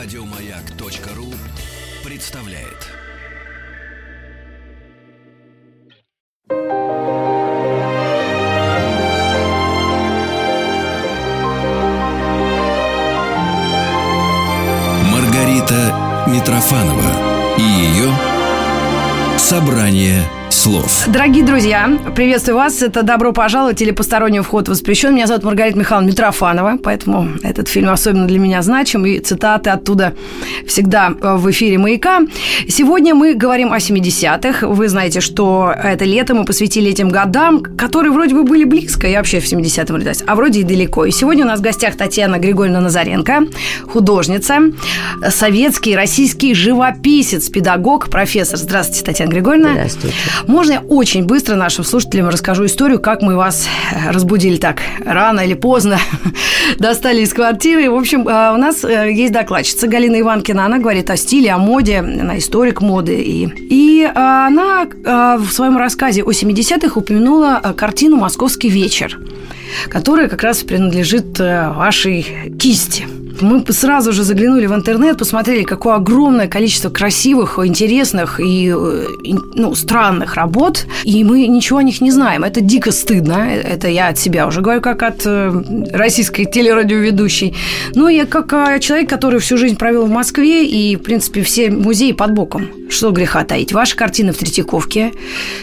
Радиомаяк.ру представляет. Маргарита Митрофанова и ее собрание слов. Дорогие друзья, приветствую вас. Это «Добро пожаловать» или «Посторонний вход воспрещен». Меня зовут Маргарита Михайловна Митрофанова, поэтому этот фильм особенно для меня значим, и цитаты оттуда всегда в эфире «Маяка». Сегодня мы говорим о 70-х. Вы знаете, что это лето мы посвятили этим годам, которые вроде бы были близко, я вообще в 70-м родилась, а вроде и далеко. И сегодня у нас в гостях Татьяна Григорьевна Назаренко, художница, советский, российский живописец, педагог, профессор. Здравствуйте, Татьяна Григорьевна. Здравствуйте. Можно я очень быстро нашим слушателям расскажу историю, как мы вас э, разбудили так рано или поздно, достали из квартиры. В общем, э, у нас э, есть докладчица Галина Иванкина. Она говорит о стиле, о моде, она историк моды. И, и она в своем рассказе о 70-х упомянула картину «Московский вечер», которая как раз принадлежит вашей кисти – мы сразу же заглянули в интернет, посмотрели, какое огромное количество красивых, интересных и ну, странных работ, и мы ничего о них не знаем. Это дико стыдно. Это я от себя уже говорю, как от э, российской телерадиоведущей. Ну, я как э, человек, который всю жизнь провел в Москве, и, в принципе, все музеи под боком. Что греха таить. Ваши картины в Третьяковке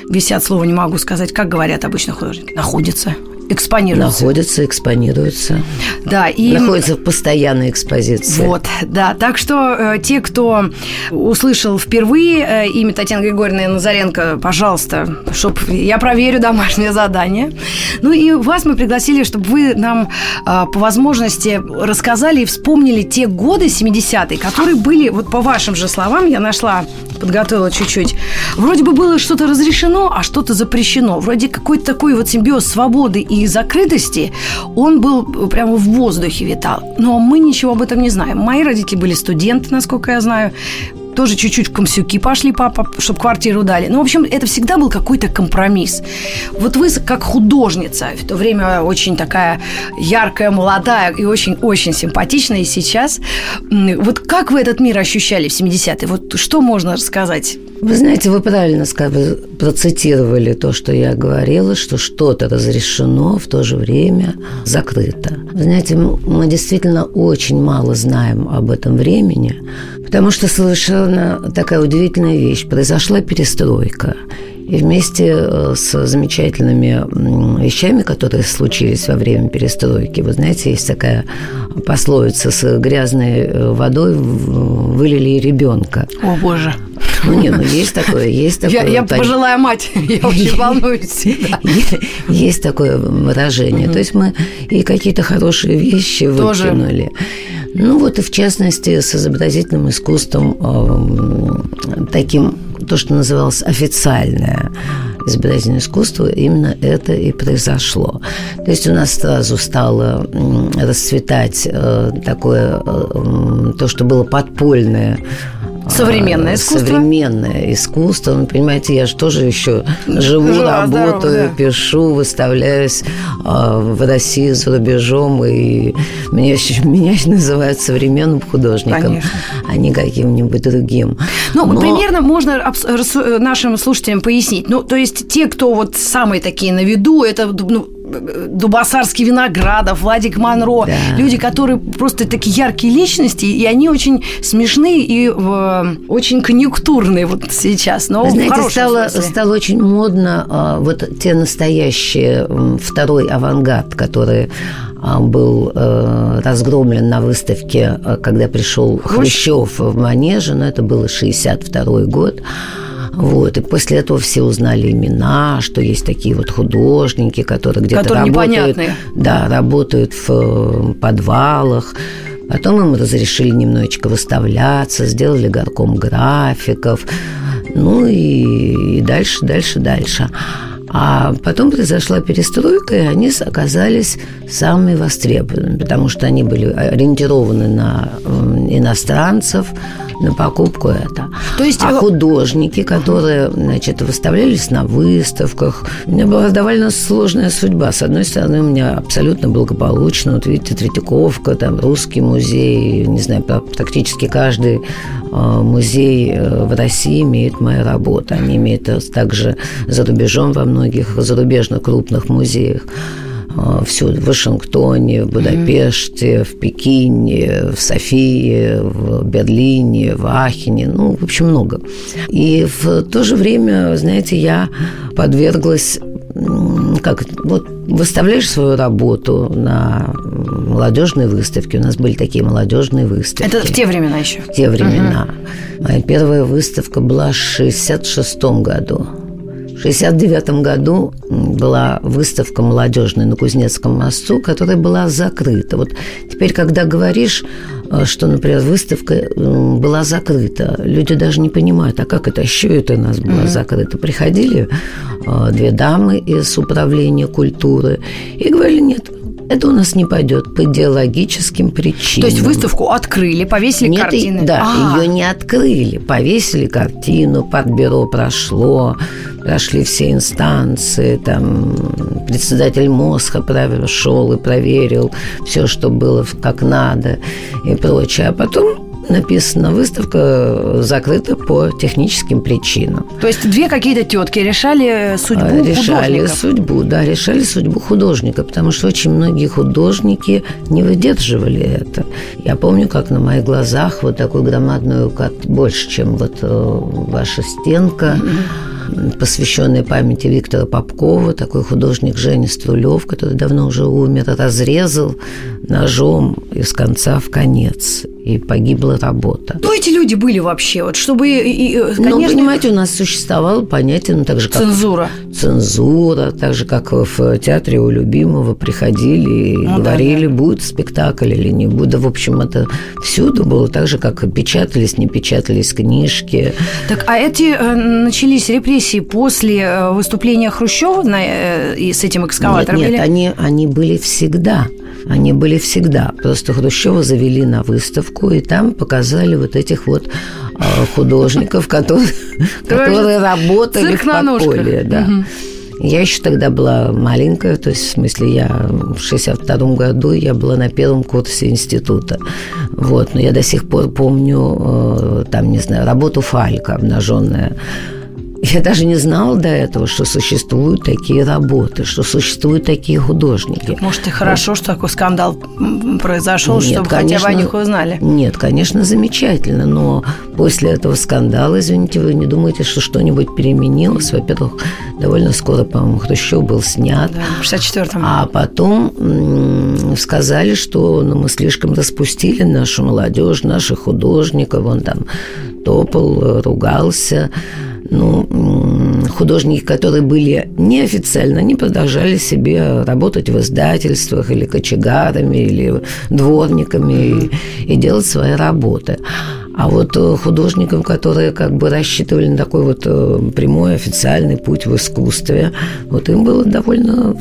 висят, слова не могу сказать, как говорят обычно художники, находятся экспонируются. Находятся, экспонируются. Да, и... Находятся в постоянной экспозиции. Вот, да. Так что э, те, кто услышал впервые э, имя Татьяны Григорьевны Назаренко, пожалуйста, чтоб я проверю домашнее задание. Ну и вас мы пригласили, чтобы вы нам э, по возможности рассказали и вспомнили те годы 70-е, которые были, вот по вашим же словам, я нашла, подготовила чуть-чуть, вроде бы было что-то разрешено, а что-то запрещено. Вроде какой-то такой вот симбиоз свободы и и закрытости, он был прямо в воздухе витал. Но мы ничего об этом не знаем. Мои родители были студенты, насколько я знаю тоже чуть-чуть в комсюки пошли, папа, чтобы квартиру дали. Ну, в общем, это всегда был какой-то компромисс. Вот вы как художница, в то время очень такая яркая, молодая и очень-очень симпатичная и сейчас. Вот как вы этот мир ощущали в 70-е? Вот что можно рассказать? Вы знаете, вы правильно сказали, процитировали то, что я говорила, что что-то разрешено, в то же время закрыто. Вы знаете, мы действительно очень мало знаем об этом времени, потому что совершенно такая удивительная вещь. Произошла перестройка. И вместе э, с замечательными вещами, которые случились во время перестройки, вы знаете, есть такая пословица с грязной э, водой вылили ребенка. О, Боже. Ну, не, ну есть такое, есть такое. Я, я пожилая мать, я очень волнуюсь. Есть такое выражение. То есть мы и какие-то хорошие вещи выкинули. Ну вот и в частности с изобразительным искусством э, таким то, что называлось официальное изобразительное искусство, именно это и произошло. То есть у нас сразу стало расцветать э, такое, э, то, что было подпольное Современное а, искусство. Современное искусство. Вы понимаете, я же тоже еще живу, Жива, работаю, здорова, да. пишу, выставляюсь а, в России за рубежом, и меня, меня называют современным художником, Конечно. а не каким-нибудь другим. Ну, Но... примерно можно нашим слушателям пояснить. Ну, то есть те, кто вот самые такие на виду, это ну, Дубасарский Виноградов, Владик Монро. Да. Люди, которые просто такие яркие личности, и они очень смешные и э, очень конъюнктурные вот сейчас. Но Знаете, стало, стало очень модно э, вот те настоящие э, второй авангард, который а, был э, разгромлен на выставке, э, когда пришел Хрущев в Манеже, но это было 62 год. Вот, и после этого все узнали имена, что есть такие вот художники, которые где-то которые работают. Непонятные. Да, работают в э, подвалах. Потом им разрешили немножечко выставляться, сделали горком графиков. Ну и, и дальше, дальше, дальше. А потом произошла перестройка, и они оказались самыми востребованными, потому что они были ориентированы на иностранцев, на покупку это. То есть... А художники, которые, значит, выставлялись на выставках, у меня была довольно сложная судьба. С одной стороны, у меня абсолютно благополучно, вот видите, Третьяковка, там, Русский музей, не знаю, практически каждый а, музей э, в России имеет моя работа. Они имеют также за рубежом во многих зарубежных крупных музеях всюду, в Вашингтоне, в Будапеште, в Пекине, в Софии, в Берлине, в Ахене, ну, в общем, много. И в то же время, знаете, я подверглась как вот выставляешь свою работу на молодежной выставке. У нас были такие молодежные выставки. Это в те времена еще? В те времена. Угу. Моя первая выставка была в 66 году. В 1969 году была выставка молодежная на Кузнецком мосту, которая была закрыта. Вот теперь, когда говоришь, э, что, например, выставка была закрыта, люди даже не понимают, а как это, что это у нас была mm-hmm. закрыта? Приходили э, две дамы из управления культуры и говорили, нет, это у нас не пойдет по идеологическим причинам. То есть выставку открыли, повесили Нет, картины? И, да, А-а-а. ее не открыли. Повесили картину, под бюро прошло, прошли все инстанции, там председатель Мосха прошел и проверил все, что было как надо и прочее. А потом написано «Выставка закрыта по техническим причинам». То есть две какие-то тетки решали судьбу Решали художников. судьбу, да, решали судьбу художника, потому что очень многие художники не выдерживали это. Я помню, как на моих глазах вот такую громадную, больше, чем вот э, ваша стенка, mm-hmm посвященная памяти Виктора Попкова, такой художник Женя Струлев, который давно уже умер, разрезал ножом из конца в конец и погибла работа. Кто эти люди были вообще? Вот чтобы, и, ну, конечно... Ну, понимаете, у нас существовало понятие, ну, так же, как... Цензура. Цензура, так же, как в театре у любимого приходили и ну, говорили, да, да. будет спектакль или не будет. Да, в общем, это всюду было так же, как печатались, не печатались книжки. Так, а эти э, начались репрессии после э, выступления Хрущева на, э, и с этим экскаватором? Нет, нет, они, они были всегда. Они были всегда. Просто Хрущева завели на выставку, и там показали вот этих вот а, художников, которые, которые работали в подполье. Да. Я еще тогда была маленькая, то есть, в смысле, я в 62 году я была на первом курсе института. Вот, но я до сих пор помню, э, там, не знаю, работу Фалька обнаженная я даже не знала до этого, что существуют такие работы, что существуют такие художники. Может, и хорошо, вот. что такой скандал произошел, нет, чтобы конечно, хотя бы о них узнали? Нет, конечно, замечательно, но после этого скандала, извините, вы не думаете, что что-нибудь переменилось? Во-первых, довольно скоро, по-моему, Хрущев был снят. Да, в 64-м. А потом м- сказали, что ну, мы слишком распустили нашу молодежь, наших художников, он там топал, ругался ну, художники, которые были неофициально, они продолжали себе работать в издательствах или кочегарами, или дворниками и, и делать свои работы. А вот э, художникам, которые как бы рассчитывали на такой вот э, прямой официальный путь в искусстве, вот им было довольно,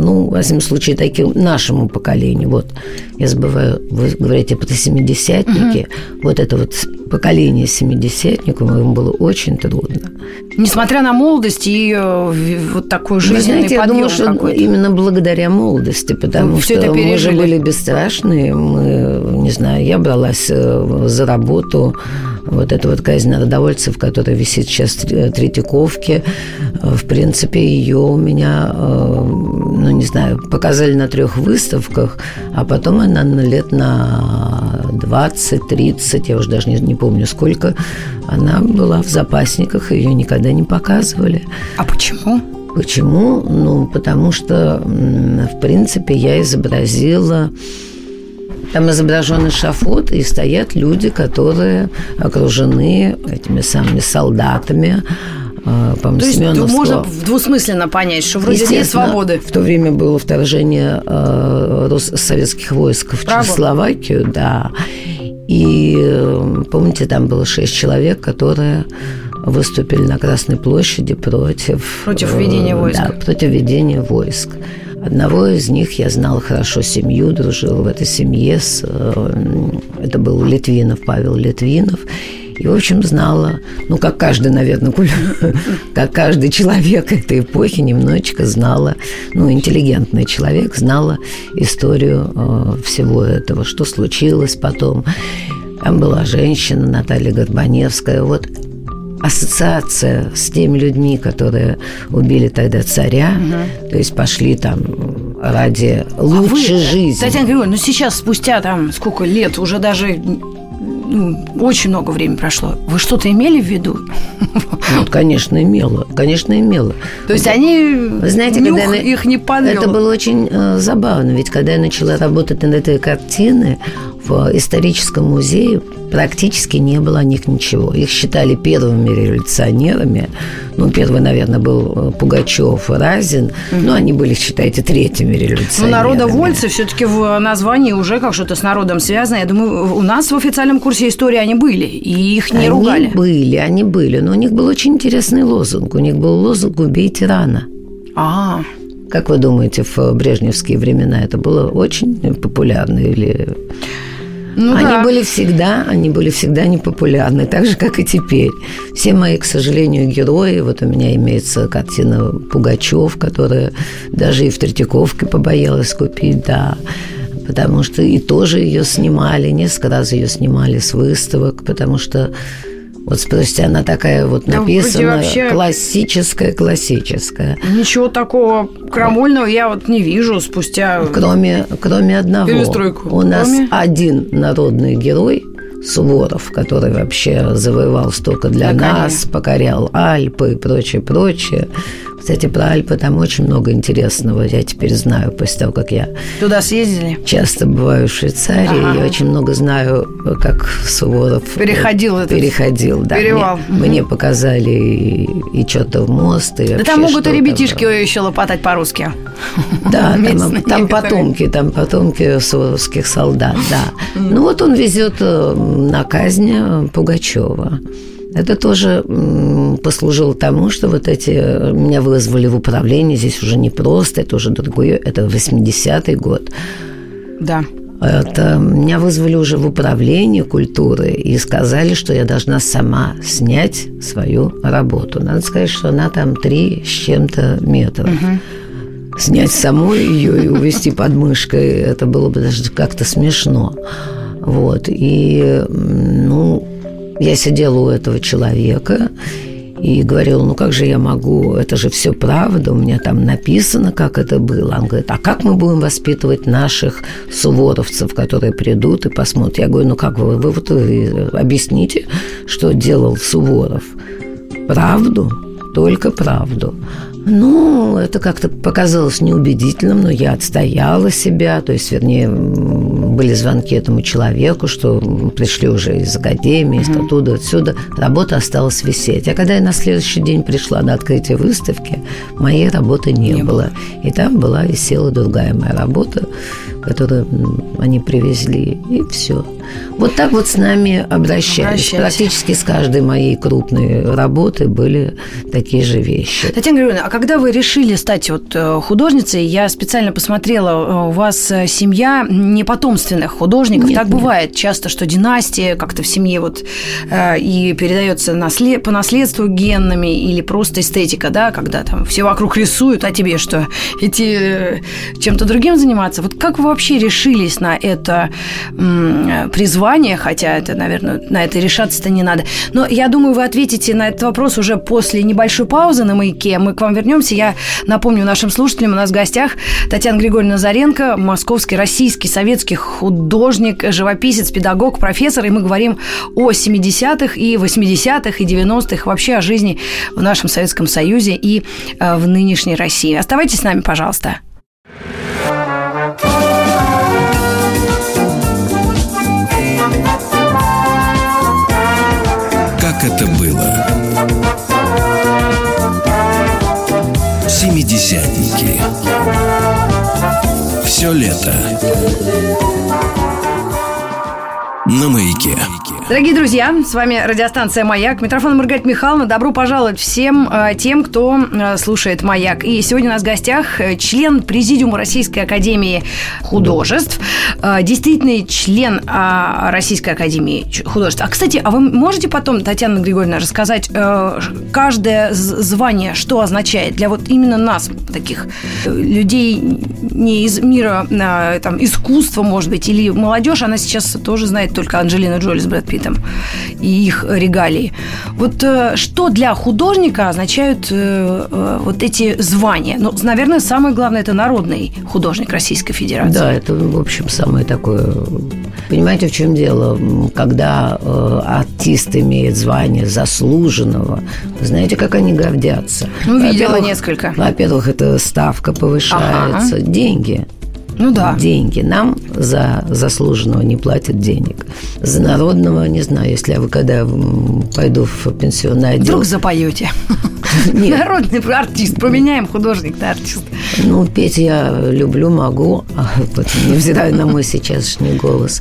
ну, в всяком случае, таким нашему поколению. Вот я забываю, вы говорите про семидесятники, угу. вот это вот поколение семидесятников, им было очень трудно. Несмотря на молодость и э, вот такой жизненный Вы знаете, я думаю, что именно благодаря молодости, потому Все что мы же были бесстрашные, мы, не знаю, я бралась за работу. Вот эта вот казнь народовольцев, которая висит сейчас в Третьяковке, в принципе, ее у меня, э, ну, не знаю, показали на трех выставках, а потом она лет на 20-30, я уже даже не, не помню сколько, она была в запасниках, ее никогда не показывали. А почему? Почему? Ну, потому что, в принципе, я изобразила там изображен эшафот, и стоят люди, которые окружены этими самыми солдатами, а, по То есть можно двусмысленно понять, что вроде нет свободы. В то время было вторжение э, советских войск в Право. Чехословакию, да. И помните, там было шесть человек, которые выступили на Красной площади против... Против введения войск. Да, против введения войск. Одного из них я знала хорошо семью, дружила в этой семье. С, это был Литвинов, Павел Литвинов. И, в общем, знала, ну, как каждый, наверное, как каждый человек этой эпохи немножечко знала, ну, интеллигентный человек знала историю э, всего этого, что случилось потом. Там была женщина Наталья Горбаневская. Вот ассоциация с теми людьми, которые убили тогда царя, угу. то есть пошли там ради лучшей а вы, жизни. Татьяна Григорьевна, ну сейчас спустя там сколько лет, уже даже ну, очень много времени прошло. Вы что-то имели в виду? Ну, конечно, имела. Конечно, имела. То есть они Вы знаете, когда я, их не подвел. Это было очень э, забавно, ведь когда я начала работать над этой картиной, в историческом музее практически не было о них ничего. Их считали первыми революционерами. Ну, первый, наверное, был э, Пугачев, Разин. Угу. Но они были, считайте, третьими революционерами. Ну, народовольцы все-таки в названии уже как что-то с народом связано. Я думаю, у нас в официальном курсе истории они были, и их не они ругали. Они были, они были. Но у них был очень интересный лозунг. У них был лозунг «Убейте рано». А, как вы думаете, в брежневские времена это было очень популярно или ну, они да. были всегда, они были всегда непопулярны, так же, как и теперь. Все мои, к сожалению, герои, вот у меня имеется картина Пугачев, которая даже и в Третьяковке побоялась купить, да потому что и тоже ее снимали, несколько раз ее снимали с выставок, потому что вот спросите, она такая вот да, написана, вообще... классическая, классическая. Ничего такого крамольного я вот не вижу спустя... Кроме, кроме одного. Перестройку. У нас кроме... один народный герой, Суворов, который вообще завоевал столько для На нас, покорял Альпы и прочее, прочее. Кстати, про Альпы там очень много интересного. Я теперь знаю, после того, как я... Туда съездили? Часто бываю в Швейцарии. Ага. Я очень много знаю, как Суворов... Переходил этот... Переходил, да. Перевал. Мне, угу. мне показали и, и что-то в мост, и Да там могут и ребятишки было. еще лопатать по-русски. Да, там, там потомки, там потомки суворовских солдат, да. Ну вот он везет э, на казнь Пугачева. Это тоже послужило тому, что вот эти э, меня вызвали в управление, здесь уже не просто, это уже другое, это 80-й год. Да. Это меня вызвали уже в управление культуры и сказали, что я должна сама снять свою работу. Надо сказать, что она там три с чем-то метров. Угу. Снять саму ее и увести под мышкой, это было бы даже как-то смешно. Вот. И, ну, я сидела у этого человека и говорила, ну как же я могу, это же все правда, у меня там написано, как это было. Он говорит, а как мы будем воспитывать наших суворовцев, которые придут и посмотрят? Я говорю, ну как вы, вы вот объясните, что делал Суворов? Правду, только правду. Ну, это как-то показалось неубедительным, но я отстояла себя, то есть, вернее, были звонки этому человеку, что пришли уже из академии, mm-hmm. оттуда, отсюда. Работа осталась висеть. А когда я на следующий день пришла на открытие выставки, моей работы не, не было. было. И там была висела другая моя работа, которую они привезли, и все. Вот так вот с нами обращались. обращались. Практически с каждой моей крупной работы были такие же вещи. Татьяна Григорьевна, а когда вы решили стать вот э, художницей, я специально посмотрела, э, у вас э, семья не потомственных художников. Нет, так нет. бывает часто, что династия как-то в семье вот и передается наслед... по наследству генами или просто эстетика, да, когда там все вокруг рисуют, а тебе что, идти чем-то другим заниматься? Вот как вы вообще решились на это призвание, хотя это, наверное, на это решаться-то не надо. Но я думаю, вы ответите на этот вопрос уже после небольшой паузы на маяке. Мы к вам вернемся. Я напомню нашим слушателям, у нас в гостях Татьяна Григорьевна Заренко, московский, российский, советский художник, живописец, педагог, профессор. И мы говорим о 70-х и 80-х и 90-х, вообще о жизни в нашем Советском Союзе и э, в нынешней России. Оставайтесь с нами, пожалуйста. Как это было? Семидесятники. Все лето. На маяке. Дорогие друзья, с вами радиостанция «Маяк». Микрофон Маргарита Михайловна. Добро пожаловать всем э, тем, кто э, слушает «Маяк». И сегодня у нас в гостях э, член Президиума Российской Академии Художеств, э, действительный член э, Российской Академии Художеств. А, кстати, а вы можете потом, Татьяна Григорьевна, рассказать каждое звание, что означает для вот именно нас, таких людей не из мира там, искусства, может быть, или молодежь, она сейчас тоже знает только Анджелина Джоли с Брэд Питтом и их регалии. Вот э, что для художника означают э, э, вот эти звания? Ну, наверное, самое главное – это народный художник Российской Федерации. Да, это, в общем, самое такое... Понимаете, в чем дело? Когда артист имеет звание заслуженного, знаете, как они гордятся? Ну, видела Во-первых- несколько. Во-первых, это ставка повышается, деньги. Ну да. Деньги. Нам за заслуженного не платят денег. За народного, не знаю, если я вы когда пойду в пенсионный отдел... Вдруг запоете. Нет. Народный артист. Поменяем художник на артист. Ну, петь я люблю, могу, а невзирая на мой сейчасшний голос.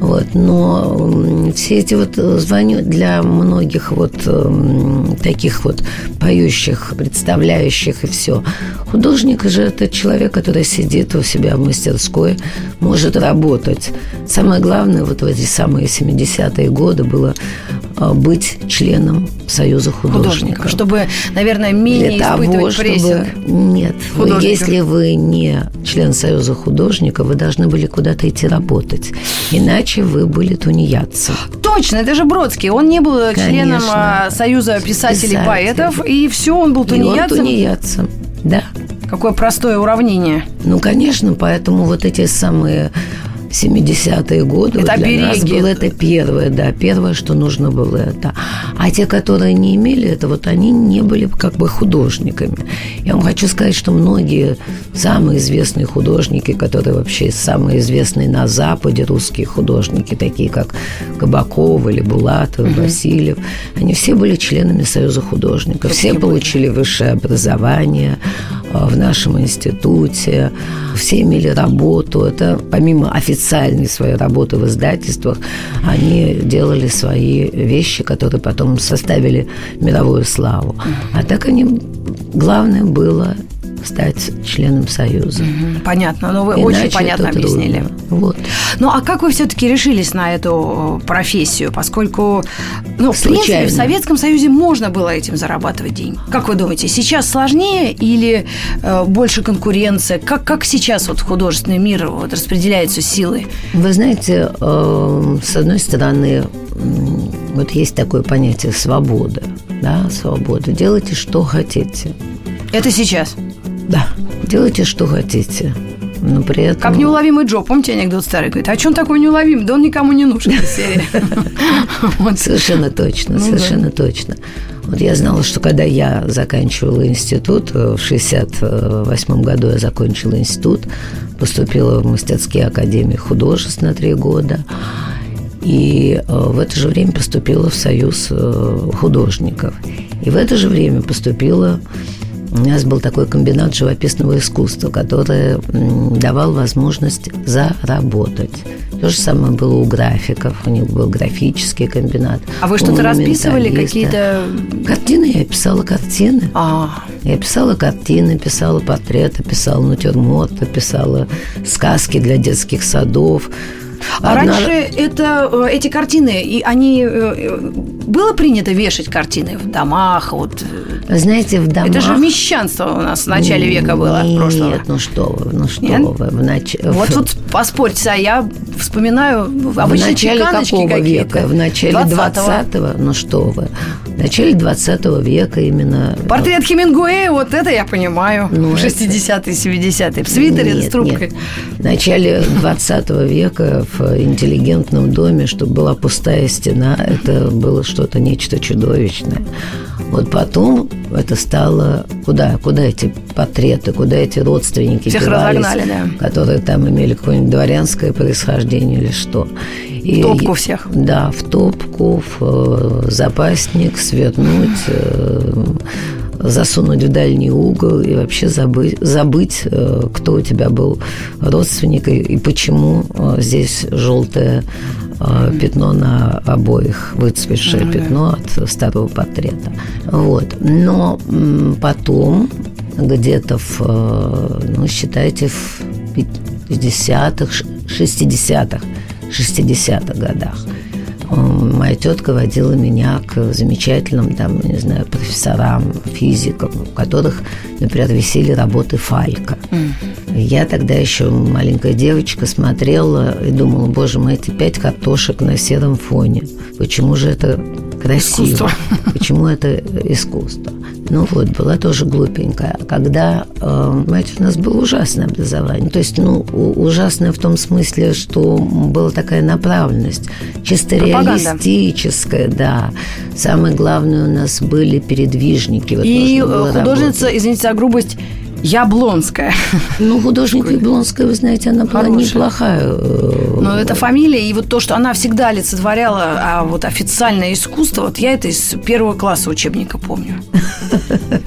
Вот, но все эти вот э, звания для многих вот м, таких вот поющих, представляющих и все. Художник же это человек, который сидит у себя в мастерской, может работать. Самое главное вот в эти самые 70-е годы было э, быть членом Союза художников. Художников. Чтобы, наверное, менее Для того, испытывать чтобы... прессинг. Нет, вы- если вы не член Союза художников, вы должны были куда-то идти работать. Иначе вы были тунеядцем. Точно, это же Бродский. Он не был членом Конечно. а, Союза писателей и Писателей. поэтов, и все, он был И он тунеядцем. тунеядцем. Да. Какое простое уравнение. Ну, конечно, поэтому вот эти самые 70-е годы Это для нас было это первое, да, первое, что нужно было это. А те, которые не имели это, вот они не были как бы художниками. Я вам хочу сказать, что многие самые известные художники, которые вообще самые известные на Западе русские художники, такие как Кабаков или Булатов, Васильев, они все были членами Союза художников. Все получили высшее образование в нашем институте, все имели работу. Это помимо официальной своей работы в издательствах, они делали свои вещи, которые потом составили мировую славу. А так они, главное было стать членом Союза. Мгм, Понятно, но вы Иначе очень понятно объяснили. трудно. Вот. Ну, а как вы все-таки решились на эту э, профессию? Поскольку, ну, в принципе, Случайно. в Советском Союзе можно было этим зарабатывать деньги. Как вы думаете, сейчас сложнее или э, больше конкуренция? Как, как сейчас вот художественный мир вот, распределяются силы? Вы знаете, э, с одной стороны, вот есть такое понятие свобода, да, свобода. Делайте, что хотите. Это сейчас. Да, делайте, что хотите. Но при этом... Как неуловимый Джо. Помните анекдот старый? Говорит, а что он такой неуловимый? Да он никому не нужен. Совершенно точно, Ну совершенно точно. Вот я знала, что когда я заканчивала институт, э, в 68 году я закончила институт, поступила в мастерские академии художеств на три года, и э, в это же время поступила в Союз э, художников. И в это же время поступила у нас был такой комбинат живописного искусства, который давал возможность заработать. То же самое было у графиков, у них был графический комбинат. А вы что-то расписывали, какие-то... Картины, я писала картины. А, Я писала картины, писала портреты, писала натюрморты, писала сказки для детских садов. А Одна- раньше это, э, эти картины, и они э, э, было принято вешать картины в домах, вот. э, Знаете, в домах... Это же мещанство у нас в начале века было Нет, прошлого. ну что вы, ну что Нет? вы. В нач... Вот в- вот поспорьте, а я вспоминаю в обычно начале чеканочки какого века? В начале 20-го. 20-го? Ну что вы. В начале 20 века именно... Портрет Хемингуэя, вот это я понимаю. Ну, это- 60-е, 70-е. В свитере Нет, с трубкой. нет. В начале 20 века в интеллигентном доме, чтобы была пустая стена, это было что-то, нечто чудовищное. Вот потом это стало... Куда? Куда эти портреты, куда эти родственники Всех девались, разогнали, да. которые там имели какое-нибудь дворянское происхождение или что. И, топку всех. Да, в топку, в э, запасник, свернуть, э, засунуть в дальний угол и вообще забыть, забыть э, кто у тебя был родственник и, и почему э, здесь желтое э, пятно на обоих, выцветшее да. пятно от старого портрета. Вот. Но потом, где-то в, ну, считайте, в 50-х, 60-х, 60-х годах моя тетка водила меня к замечательным, там, не знаю, профессорам, физикам, у которых, например, висели работы Фалька. Я тогда еще маленькая девочка смотрела и думала, боже мой, эти пять картошек на сером фоне. Почему же это красиво? Искусство. Почему это искусство? Ну вот, была тоже глупенькая. Когда, э, знаете, у нас было ужасное образование. То есть, ну, ужасное в том смысле, что была такая направленность. Чисто Пропаганда. реалистическая, да. Самое главное, у нас были передвижники. Вот И э, художница, работать. извините за грубость, Яблонская. Ну, художник Яблонская, вы знаете, она была Хорошая. неплохая. э, Но это фамилия, и вот то, что она всегда олицетворяла, а вот официальное искусство, вот я это из первого класса учебника помню.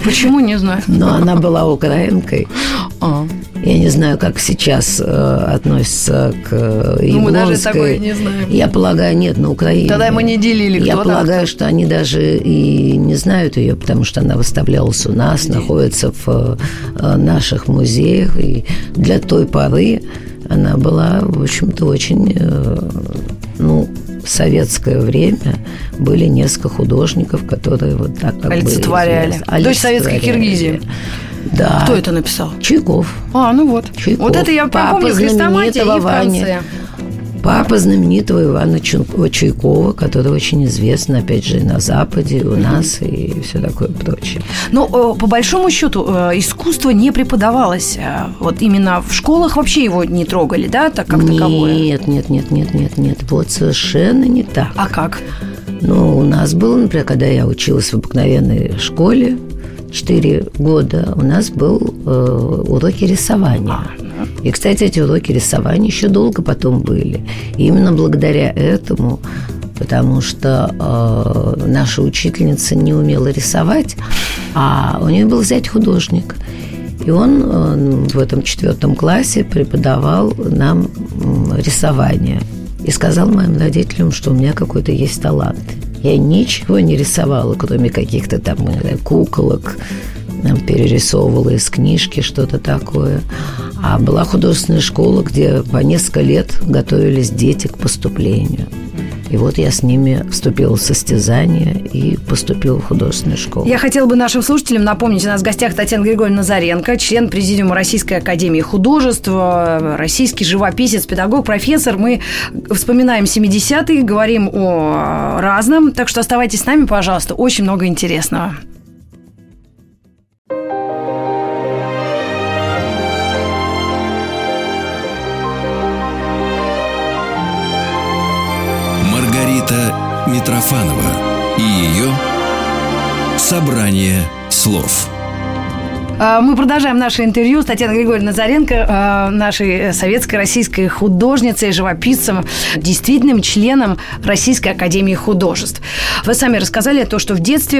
Почему, не знаю. Но она была украинкой. Я не знаю, как сейчас э, относятся к э, Ну, мы даже такое не знаем. Я полагаю, нет, на Украине. Тогда мы не делили, Я кто полагаю, что они даже и не знают ее, потому что она выставлялась у нас, находится в э, наших музеях. И для той поры она была, в общем-то, очень, э, ну, в советское время были несколько художников, которые вот так как бы Олицетворяли. Дочь советской. Киргизии. Да. Кто это написал? Чайков. А, ну вот. Чайков. Вот это я Папа помню, знаменитого конце. Папа знаменитого Ивана Чайкова, который очень известен, опять же, и на Западе, и у нас, и все такое прочее. Но э, по большому счету э, искусство не преподавалось. э, Вот именно в школах вообще его не трогали, да, так как таковое? Нет, нет, нет, нет, нет, нет. Вот совершенно не так. А как? Ну, у нас было, например, когда я училась в обыкновенной школе, 4 года, у нас был э, уроки рисования. И, кстати, эти уроки рисования еще долго потом были. И именно благодаря этому, потому что э, наша учительница не умела рисовать, а у нее был зять художник. И он э, в этом четвертом классе преподавал нам м, рисование. И сказал моим родителям, что у меня какой-то есть талант. Я ничего не рисовала, кроме каких-то там куколок, там, перерисовывала из книжки что-то такое. А была художественная школа, где по несколько лет готовились дети к поступлению. И вот я с ними вступила в состязание и поступила в художественную школу. Я хотела бы нашим слушателям напомнить, у нас в гостях Татьяна Григорьевна Назаренко, член Президиума Российской Академии Художеств, российский живописец, педагог, профессор. Мы вспоминаем 70-е, говорим о разном, так что оставайтесь с нами, пожалуйста, очень много интересного. Митрофанова и ее «Собрание слов». А, Мы продолжаем наше интервью с Татьяной Григорьевной Назаренко, э, нашей советской российской художницей, живописцем, действительным членом Российской Академии Художеств. Вы сами рассказали то, что в детстве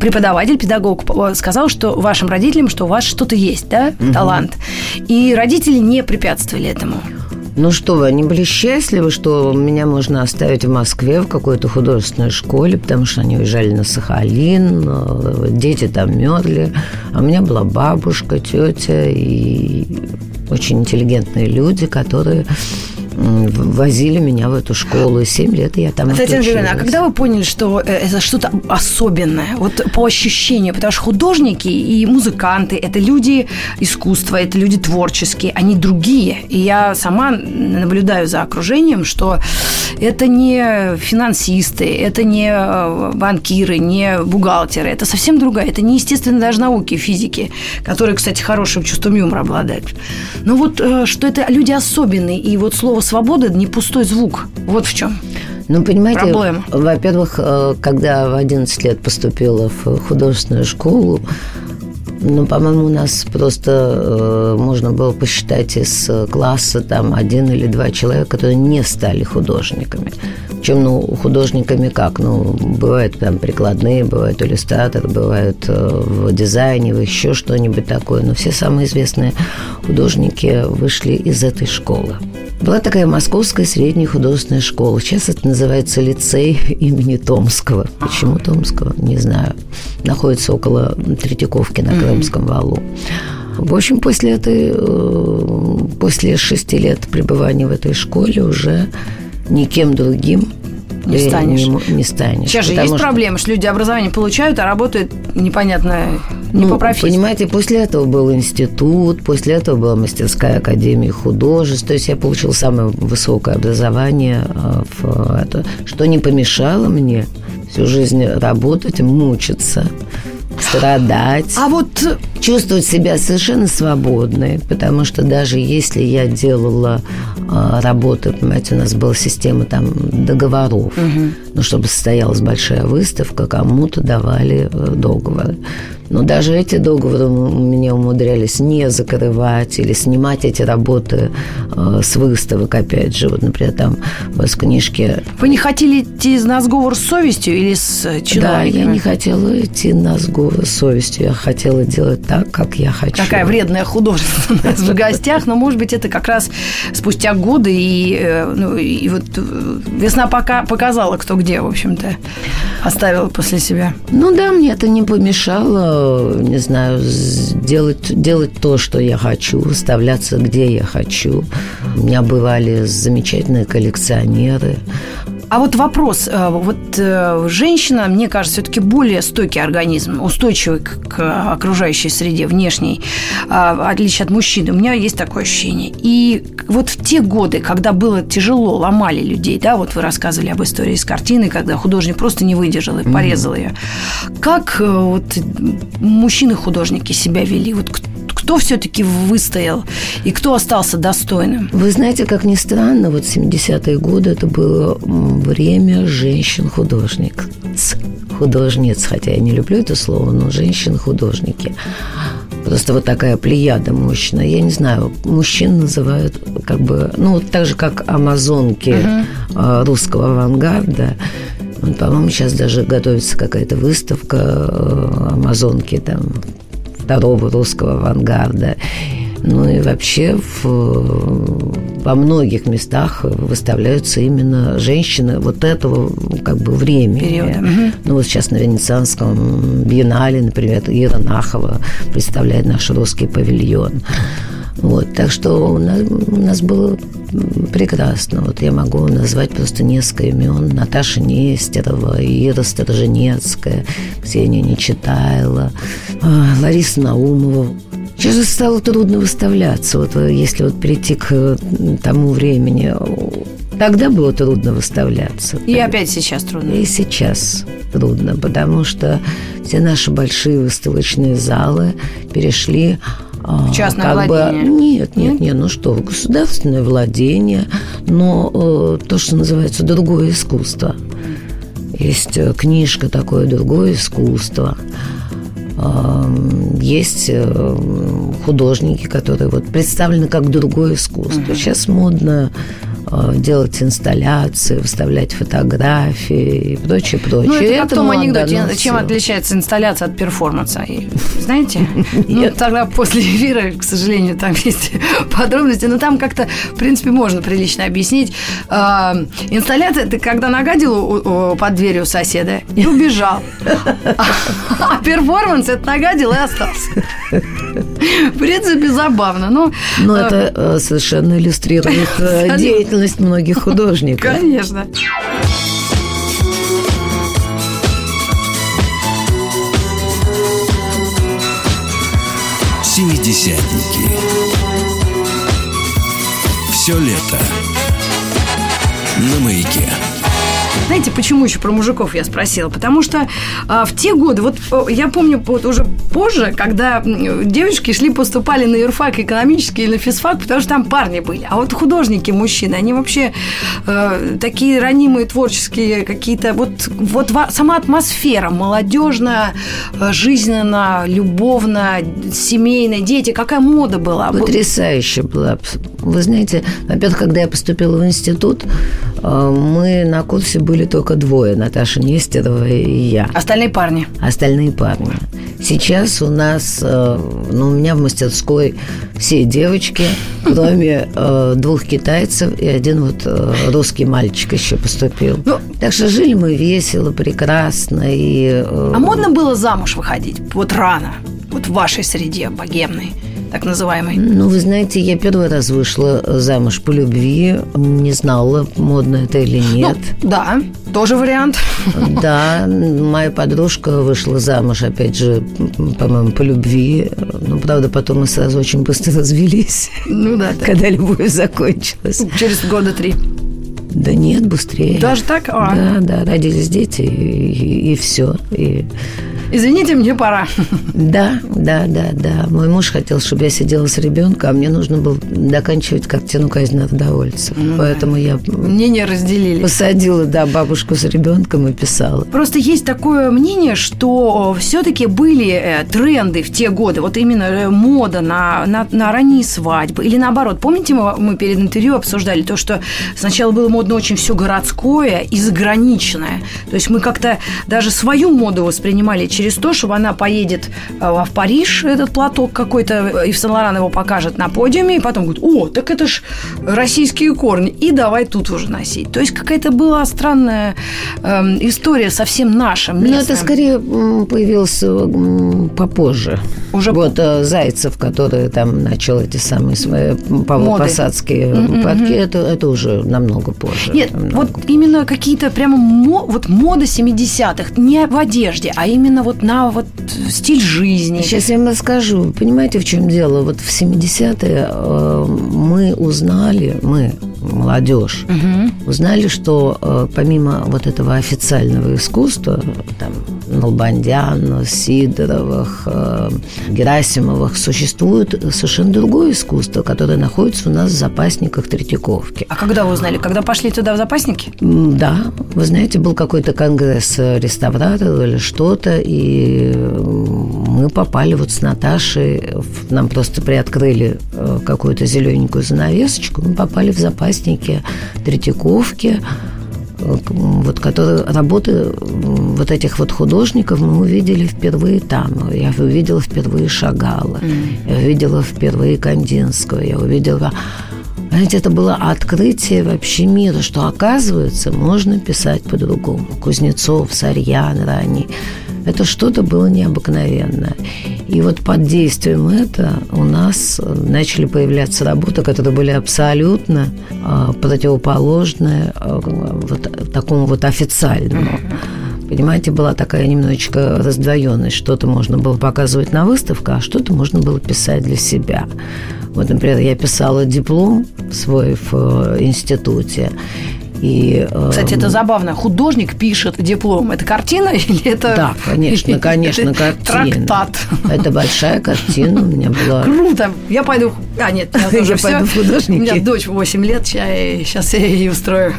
преподаватель, педагог сказал, что вашим родителям, что у вас что-то есть, да, талант. И родители не препятствовали этому. Ну что вы, они были счастливы, что меня можно оставить в Москве в какой-то художественной школе, потому что они уезжали на Сахалин, э, дети там мерли. А у меня была бабушка, тетя и очень интеллигентные люди, которые возили меня в эту школу. Семь лет я там Татьяна Григорьевна, а когда вы поняли, что э, это что-то особенное, вот по ощущению, потому что художники и музыканты – это люди искусства, это люди творческие, они другие. И я сама наблюдаю за окружением, что это не финансисты, это не э, банкиры, не бухгалтеры, это совсем другая, это не естественно даже науки, физики, которые, кстати, хорошим чувством юмора обладают. Но вот э, что это люди особенные, и вот слово «свобода» не пустой звук. Вот в чем. Ну, понимаете, Проблема. во-первых, э, когда в 11 лет поступила в художественную школу, ну, по-моему, у нас просто э, можно было посчитать из класса там один или два человека, которые не стали художниками. Причем, ну, художниками как? Ну, бывают там прикладные, бывают иллюстраторы, бывают э, в дизайне, в еще что-нибудь такое. Но все самые известные художники вышли из этой школы. Была такая Московская средняя художественная школа. Сейчас это называется лицей имени Томского. Почему Томского? Не знаю. Находится около Третьяковки на Крымском валу. В общем, после этой, э, после шести лет пребывания в этой школе уже никем другим не станешь. Не, не станешь. Сейчас же есть что... проблема, что люди образование получают, а работают непонятно не ну, по профессии. Понимаете, после этого был институт, после этого была мастерская академия художеств. То есть я получил самое высокое образование, э, в это, что не помешало мне всю жизнь работать, мучиться страдать. А вот чувствовать себя совершенно свободной, потому что даже если я делала э, работы, понимаете, у нас была система там договоров, угу. ну, чтобы состоялась большая выставка, кому-то давали э, договоры. Но даже эти договоры меня умудрялись не закрывать или снимать эти работы э, с выставок, опять же. Вот, например, там у вас книжки... Вы не хотели идти на сговор с совестью или с чиновниками? Да, я не хотела идти на сговор с совестью. Я хотела делать так, как я хочу. Какая вредная художница у нас в гостях. Но, может быть, это как раз спустя годы и, э, ну, и вот э, весна пока показала, кто где, в общем-то, оставила после себя. Ну да, мне это не помешало не знаю, делать, делать то, что я хочу, выставляться, где я хочу. У меня бывали замечательные коллекционеры. А вот вопрос. Э, вот э, женщина, мне кажется, все-таки более стойкий организм, устойчивый к окружающей среде, внешней, а, в отличие от мужчины. У меня есть такое ощущение. И вот в те годы, когда было тяжело, ломали людей, да, вот вы рассказывали об истории с картиной, когда художник просто не выдержал и порезал mm-hmm. ее. Как э, вот мужчины-художники себя вели? Вот кто все-таки выстоял и кто остался достойным? Вы знаете, как ни странно, вот 70-е годы это было время женщин-художниц. Художниц, хотя я не люблю это слово, но женщин-художники. Просто вот такая плеяда мощная. Я не знаю, мужчин называют как бы, ну, так же, как амазонки uh-huh. русского авангарда. По-моему, сейчас даже готовится какая-то выставка э, амазонки там второго русского авангарда. Ну и вообще в, во многих местах выставляются именно женщины вот этого как бы времени. Периода. Ну вот сейчас на Венецианском биеннале, например, Ира Нахова представляет наш русский павильон. Вот, так что у нас, у нас было прекрасно. Вот я могу назвать просто несколько имен. Наташа Нестерова, Ира Стороженецкая, Ксения Нечитайла, а, Лариса Наумова. Сейчас же стало трудно выставляться, вот э, если вот перейти к э, тому времени. Тогда было трудно выставляться. И опять сейчас трудно. И сейчас трудно, потому что все наши большие выставочные залы перешли а, Частное как владение? Бы, нет, нет, нет, ну что, государственное владение, но э, то, что называется другое искусство. Есть э, книжка такое другое искусство. Есть э, художники, которые вот представлены как другое искусство. Сейчас модно делать инсталляции, выставлять фотографии и прочее, прочее. Ну, это как в том анекдоте, чем отличается инсталляция от перформанса. И, знаете? Ну, тогда после эфира, к сожалению, там есть подробности, но там как-то, в принципе, можно прилично объяснить. А, инсталляция – это когда нагадил под дверью соседа и убежал. А перформанс – это нагадил и остался. В принципе, забавно. Но, но это э, совершенно иллюстрирует э, деятельность деятельность многих художников. Конечно. Семидесятники. Все лето на маяке. Знаете, почему еще про мужиков я спросила? Потому что а, в те годы, вот я помню, вот уже позже, когда девочки шли, поступали на юрфак экономический или на физфак, потому что там парни были. А вот художники, мужчины, они вообще э, такие ранимые, творческие какие-то... Вот, вот сама атмосфера молодежная, э, жизненно, любовно, семейная, дети, какая мода была. Потрясающе была. Вы знаете, во-первых, когда я поступила в институт, э, мы на курсе были только двое, Наташа Нестерова и я. Остальные парни? Остальные парни. Сейчас у нас, э, ну, у меня в мастерской все девочки, кроме э, двух китайцев и один вот русский мальчик еще поступил. Ну, так что жили мы весело, прекрасно. И, а модно было замуж выходить? Вот рано? Вот в вашей среде богемной? Так называемый? Ну, вы знаете, я первый раз вышла замуж по любви, не знала, модно это или ну, нет. Ну, да, тоже вариант. Да, моя подружка вышла замуж, опять же, по-моему, по любви. Ну, правда, потом мы сразу очень быстро развелись. Ну да. да. Когда любовь закончилась. Через года три. Да нет, быстрее. Даже так? А. Да, да, родились дети, и, и, и все. И Извините, мне пора. Да, да, да, да. Мой муж хотел, чтобы я сидела с ребенком, а мне нужно было доканчивать картину «Казнь народовольцев». Ну, Поэтому я... Мнение разделили. Посадила, да, бабушку с ребенком и писала. Просто есть такое мнение, что все-таки были э, тренды в те годы, вот именно э, мода на, на, на ранние свадьбы. Или наоборот, помните, мы, мы перед интервью обсуждали то, что сначала было модно очень все городское и заграничное. То есть мы как-то даже свою моду воспринимали через то, чтобы она поедет э, в Париж, этот платок какой-то, и в Сен-Лоран его покажет на подиуме, и потом говорит, о, так это ж российские корни, и давай тут уже носить. То есть какая-то была странная э, история совсем наша. Ну, это скорее появилось попозже. Уже вот. Э, Зайцев, который там начал эти самые свои посадские mm-hmm. платки, это, это уже намного позже. Нет, намного. вот именно какие-то прямо мо, вот мода 70-х, не в одежде, а именно вот на вот стиль жизни. Сейчас я вам расскажу. Понимаете, в чем дело? Вот в 70-е э, мы узнали, мы, молодежь, угу. узнали, что э, помимо вот этого официального искусства, там, Налбандян, Сидоровых, э, Герасимовых, существует совершенно другое искусство, которое находится у нас в запасниках Третьяковки. А когда вы узнали? Когда пошли туда в запасники? Да. Вы знаете, был какой-то конгресс реставраторов или что-то, и мы попали вот с Наташей, нам просто приоткрыли э, какую-то зелененькую занавесочку, мы попали в запасники Третьяковки, вот которые работы вот этих вот художников мы увидели впервые там. Я увидела впервые Шагала, mm. я увидела впервые Кандинского, я увидела... Знаете, это было открытие вообще мира, что, оказывается, можно писать по-другому. Кузнецов, Сарьян ранний. Это что-то было необыкновенное. И вот под действием этого у нас начали появляться работы, которые были абсолютно э, противоположны э, вот такому вот официальному. Понимаете, была такая немножечко раздвоенность. Что-то можно было показывать на выставках, а что-то можно было писать для себя. Вот, например, я писала диплом свой в э, институте. И, э, Кстати, это забавно. Художник пишет диплом. Это картина или это... Да, конечно, конечно, картина. Трактат. Это большая картина у меня была. Круто. Я пойду... А, нет, я, я пойду в художники. У меня дочь 8 лет, сейчас я ей устрою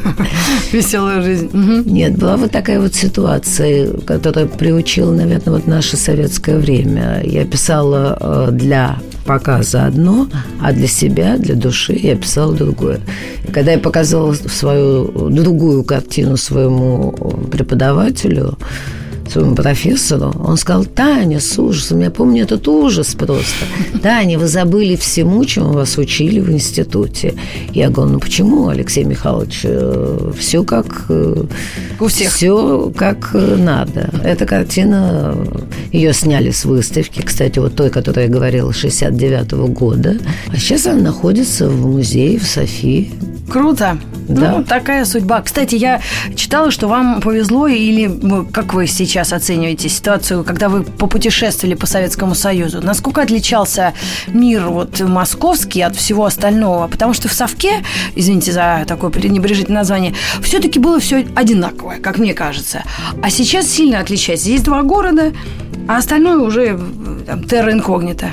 веселую жизнь. Нет, была вот такая вот ситуация, которая приучила, наверное, вот наше советское время. Я писала э, для показа одно, а для себя, для души я писала другое. И когда я показывала свою другую картину своему преподавателю, своему профессору, он сказал, Таня, с ужасом, я помню этот ужас просто. Таня, вы забыли всему, чему вас учили в институте. Я говорю, ну почему, Алексей Михайлович, э, все как... Э, У всех. Все как надо. Эта картина, ее сняли с выставки, кстати, вот той, которая я говорила, 69 -го года. А сейчас она находится в музее в Софии. Круто. Да. Ну, такая судьба. Кстати, я читала, что вам повезло, или как вы сейчас оцениваете ситуацию, когда вы попутешествовали по Советскому Союзу? Насколько отличался мир вот московский от всего остального? Потому что в Совке, извините за такое пренебрежительное название, все-таки было все одинаковое, как мне кажется. А сейчас сильно отличается. Есть два города, А остальное уже там, терра инкогнито.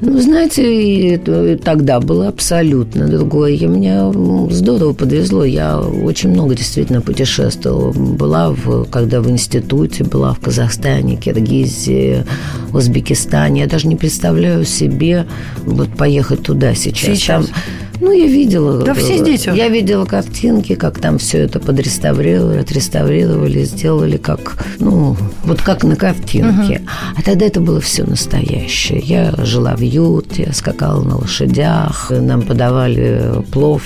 Ну, знаете, тогда было абсолютно другое. И мне здорово подвезло. Я очень много действительно путешествовала. Была, в, когда в институте, была в Казахстане, Киргизии, Узбекистане. Я даже не представляю себе вот поехать туда сейчас. Сейчас. Там ну, я видела. Да все здесь Я видела картинки, как там все это подреставрировали, отреставрировали, сделали как, ну, вот как на картинке. Угу. А тогда это было все настоящее. Я жила в юте, скакала на лошадях, нам подавали плов.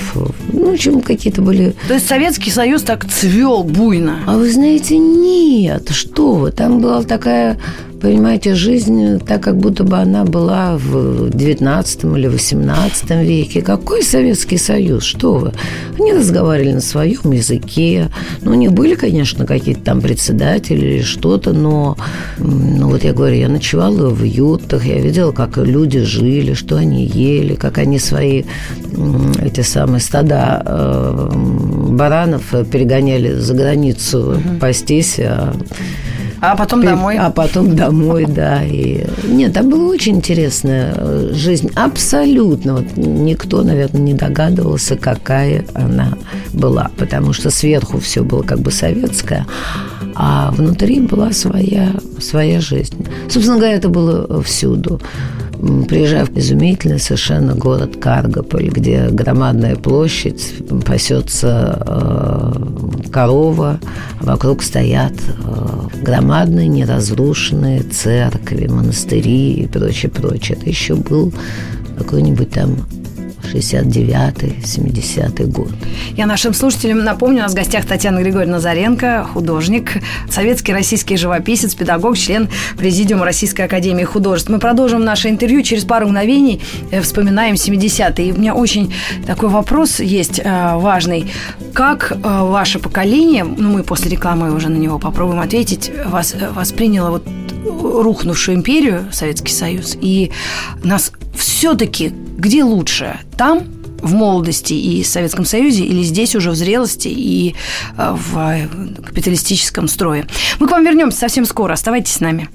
Ну, общем, какие-то были... То есть Советский Союз так цвел буйно? А вы знаете, нет, что вы, там была такая Понимаете, жизнь так, как будто бы она была в 19 или 18 веке. Какой Советский Союз? Что вы? Они разговаривали на своем языке. Ну, у них были, конечно, какие-то там председатели или что-то, но, ну, вот я говорю, я ночевала в ютах, я видела, как люди жили, что они ели, как они свои эти самые стада э, баранов перегоняли за границу угу. пастись, а а потом домой. А потом домой, да. И... Нет, там была очень интересная э, жизнь. Абсолютно. Вот никто, наверное, не догадывался, какая она была. Потому что сверху все было как бы советское, а внутри была своя, своя жизнь. Собственно говоря, это было всюду приезжаю в изумительный совершенно город Каргополь, где громадная площадь, пасется э, корова, вокруг стоят э, громадные неразрушенные церкви, монастыри и прочее, прочее. Это еще был какой-нибудь там 69-й, 70-й год. Я нашим слушателям напомню, у нас в гостях Татьяна Григорьевна Назаренко, художник, советский российский живописец, педагог, член Президиума Российской Академии Художеств. Мы продолжим наше интервью через пару мгновений, э, вспоминаем 70-е. И у меня очень такой вопрос есть э, важный. Как э, ваше поколение, ну мы после рекламы уже на него попробуем ответить, вас восприняло вот рухнувшую империю, Советский Союз, и нас все-таки где лучше? Там, в молодости и в Советском Союзе, или здесь уже в зрелости и э, в капиталистическом строе? Мы к вам вернемся совсем скоро. Оставайтесь с нами.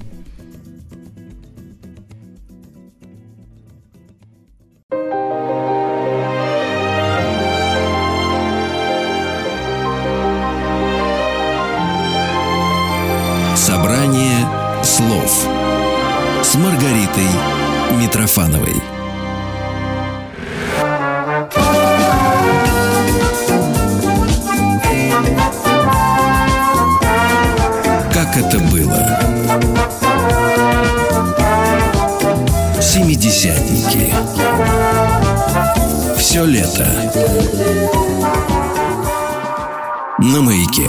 Собрание слов с Маргаритой Митрофановой. Лето. На маяке.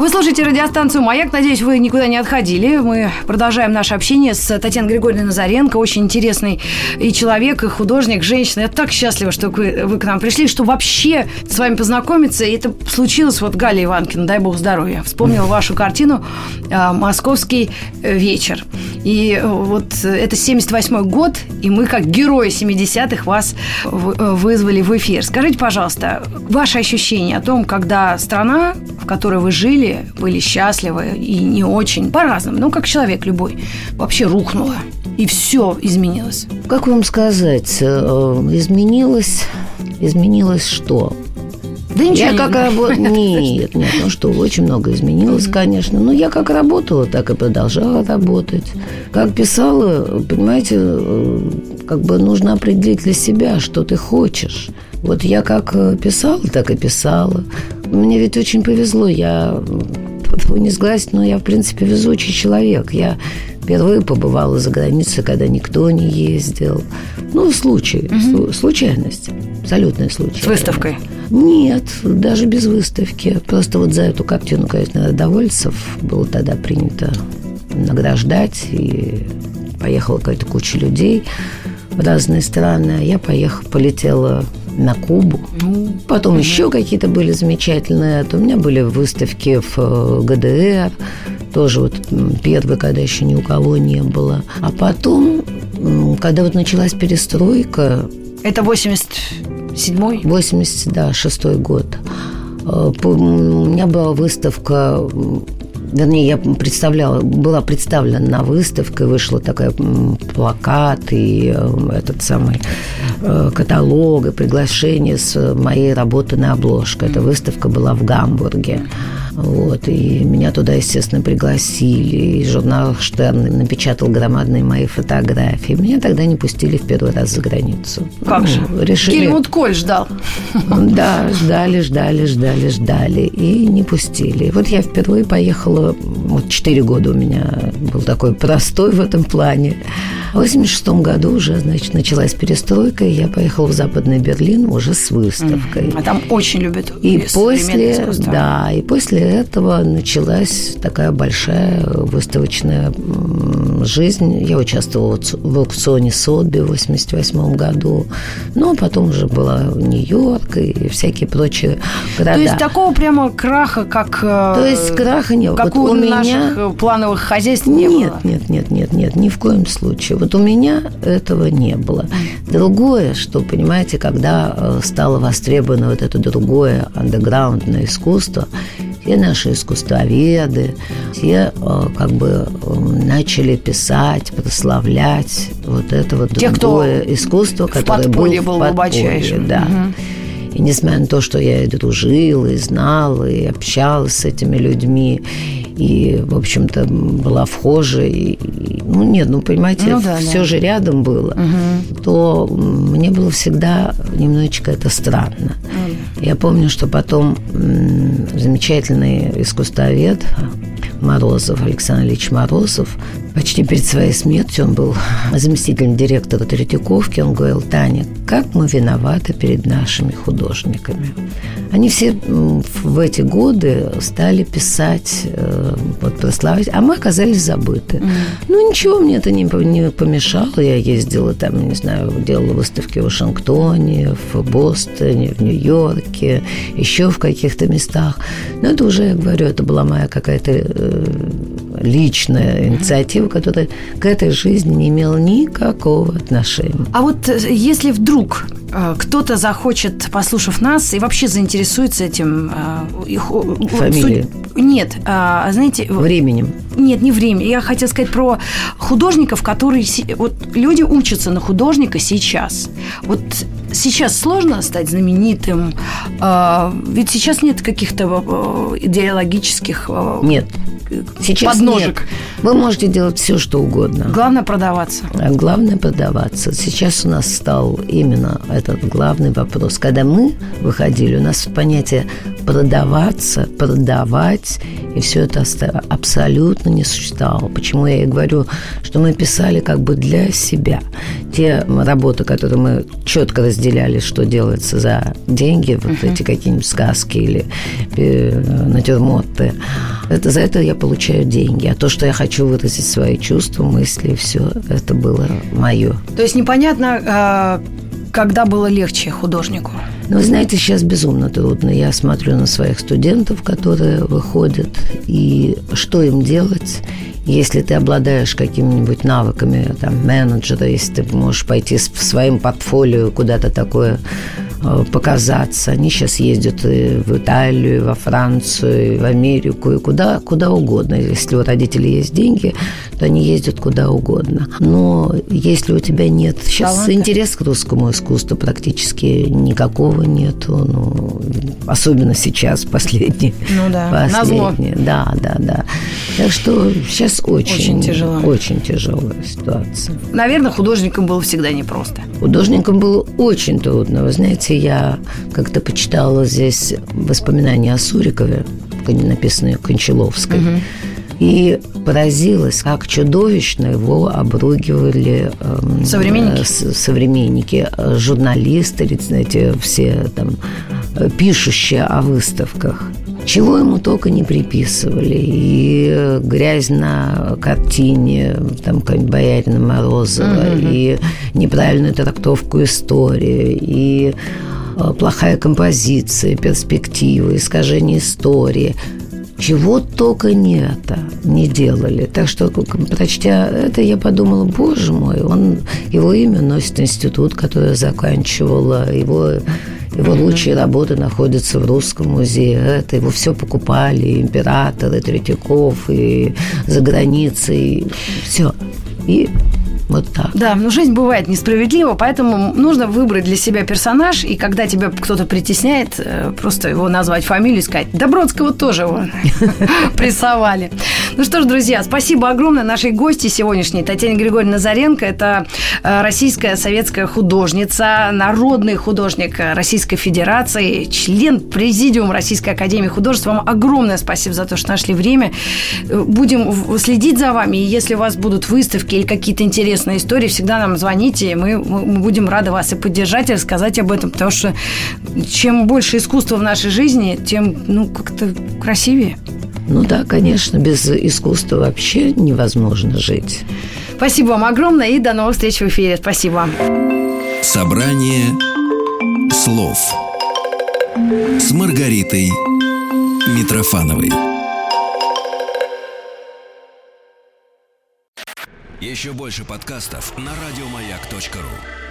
Вы слушаете радиостанцию «Маяк». Надеюсь, вы никуда не отходили. Мы продолжаем наше общение с Татьяной Григорьевной Назаренко. Очень интересный и человек, и художник, женщина. Я так счастлива, что вы, вы к нам пришли, что вообще с вами познакомиться. И это случилось вот Галя Иванкина, дай бог здоровья. Вспомнила вашу картину а, «Московский вечер». И вот это 78 год, и мы как герои 70-х вас вызвали в эфир. Скажите, пожалуйста, ваши ощущения о том, когда страна, в которой вы жили, были счастливы и не очень, по-разному, ну, как человек любой, вообще рухнула. И все изменилось. Как вам сказать, э, изменилось, изменилось что? Да ничего я не как работала... Нет, нет, ну что, очень много изменилось, конечно. Но я как работала, так и продолжала работать. Как писала, понимаете, э, как бы нужно определить для себя, что ты хочешь. Вот я как э, писала, так и писала. Мне ведь очень повезло. Я не сглазить, но я, в принципе, везучий человек. Я впервые побывала за границей, когда никто не ездил. Ну, случай, угу. случайность. Абсолютная случайность. С выставкой? Нет, даже без выставки. Просто вот за эту картину, конечно, Довольцев было тогда принято награждать. И поехала какая-то куча людей в разные страны. Я поехала, полетела на Кубу. Ну, Потом еще какие-то были замечательные. У меня были выставки в э, ГДР. Тоже вот первые, когда еще ни у кого не было. А потом, когда вот началась перестройка... Это 87-й? 80, да, шестой год. Э, у меня была выставка вернее, я представляла, была представлена на выставке, вышла такая плакат и э, этот самый э, каталог и приглашение с моей работы на обложку. Эта выставка была в Гамбурге. Вот, и меня туда, естественно, пригласили. И журнал «Штерн» напечатал громадные мои фотографии. Меня тогда не пустили в первый раз за границу. Как же? Ну, решили... Гельмут Коль ждал. Да, ждали, ждали, ждали, ждали. И не пустили. Вот я впервые поехала, вот четыре года у меня был такой простой в этом плане. В 86 году уже, значит, началась перестройка, и я поехала в Западный Берлин уже с выставкой. А там очень любят и после, да, и после этого началась такая большая выставочная жизнь. Я участвовала в аукционе Сотби в 88 году. Ну, а потом уже была Нью-Йорк и всякие прочие города. То есть такого прямо краха, как... Э, То есть краха не было. Как вот у, у наших меня... плановых хозяйств не нет, было? Нет, нет, нет, нет, ни в коем случае. Вот у меня этого не было. Другое, что, понимаете, когда э, стало востребовано вот это другое андеграундное искусство, все наши искусствоведы, все э, как бы начали писать, прославлять вот это вот Те, другое искусство, которое было в был подполье, да. Угу. И несмотря на то, что я и дружила, и знала, и общалась с этими людьми, и, в общем-то, была вхожа, и, и, ну, нет, ну, понимаете, ну, да, все да. же рядом было, угу. то мне было всегда немножечко это странно. Угу. Я помню, что потом замечательный искусствовед Морозов, Александр Ильич Морозов, почти перед своей смертью он был заместителем директора Третьяковки, он говорил, Таня, как мы виноваты перед нашими художниками. Они все в эти годы стали писать, э, вот прославить, а мы оказались забыты. Mm. Ну, ничего мне это не, не помешало. Я ездила там, не знаю, делала выставки в Вашингтоне, в Бостоне, в Нью-Йорке, еще в каких-то местах. Но это уже, я говорю, это была моя какая-то э, личная инициатива, которая к этой жизни не имела никакого отношения. А вот э, если вдруг кто-то захочет, послушав нас, и вообще заинтересуется этим... Э, Фамилией? Нет, а, знаете... Временем? Нет, не время. Я хотела сказать про художников, которые... Вот люди учатся на художника сейчас. Вот сейчас сложно стать знаменитым, ведь сейчас нет каких-то идеологических... Нет, Сейчас подножек. Нет. Вы можете делать все, что угодно. Главное продаваться. Главное продаваться. Сейчас у нас стал именно этот главный вопрос. Когда мы выходили, у нас понятие продаваться, продавать, и все это абсолютно не существовало. Почему я и говорю, что мы писали как бы для себя. Те работы, которые мы четко разделяли, что делается за деньги, вот uh-huh. эти какие-нибудь сказки или э, натюрморты, это, за это я получаю деньги. А то, что я хочу выразить свои чувства, мысли, все это было мое. То есть непонятно, а, когда было легче художнику? Ну, вы знаете, сейчас безумно трудно. Я смотрю на своих студентов, которые выходят, и что им делать, если ты обладаешь какими-нибудь навыками там, менеджера, если ты можешь пойти с своим портфолио куда-то такое показаться. Они сейчас ездят и в Италию, и во Францию, и в Америку, и куда, куда угодно. Если у родителей есть деньги, то они ездят куда угодно. Но если у тебя нет... Сейчас Таланты. интерес к русскому искусству практически никакого нету. Ну, особенно сейчас, последний. Ну да, последний. Да, да, да. Так что сейчас очень, очень тяжело. Очень тяжелая ситуация. Наверное, художникам было всегда непросто. Художникам было очень трудно. Вы знаете, знаете, я как-то почитала здесь воспоминания о Сурикове, написанные Кончаловской. Угу. И поразилась, как чудовищно его обругивали эм, современники, э, современники журналисты, знаете, все там пишущие о выставках. Чего ему только не приписывали. И грязь на картине, там, какая-нибудь Боярина Морозова, mm-hmm. и неправильную трактовку истории, и э, плохая композиция, перспективы, искажение истории. Чего только не это не делали. Так что, прочтя это, я подумала, боже мой, он, его имя носит институт, который я заканчивала, его Его mm-hmm. лучшие работы находятся в Русском музее. Это его все покупали императоры Третьяков и за границей. Все. И вот так. Да, но жизнь бывает несправедлива, поэтому нужно выбрать для себя персонаж, и когда тебя кто-то притесняет, э, просто его назвать фамилию и сказать, Добродского тоже его прессовали. Ну что ж, друзья, спасибо огромное нашей гости сегодняшней Татьяне Григорьевне Назаренко. Это э, российская советская художница, народный художник Российской Федерации, член Президиума Российской Академии Художеств. Вам огромное спасибо за то, что нашли время. Э, будем следить за вами, и если у вас будут выставки или какие-то интересные история, всегда нам звоните, и мы, мы будем рады вас и поддержать, и рассказать об этом, потому что чем больше искусства в нашей жизни, тем, ну, как-то красивее. Ну да, конечно, без искусства вообще невозможно жить. Спасибо вам огромное и до новых встреч в эфире. Спасибо. Собрание слов с Маргаритой Митрофановой. Еще больше подкастов на радиомаяк.ру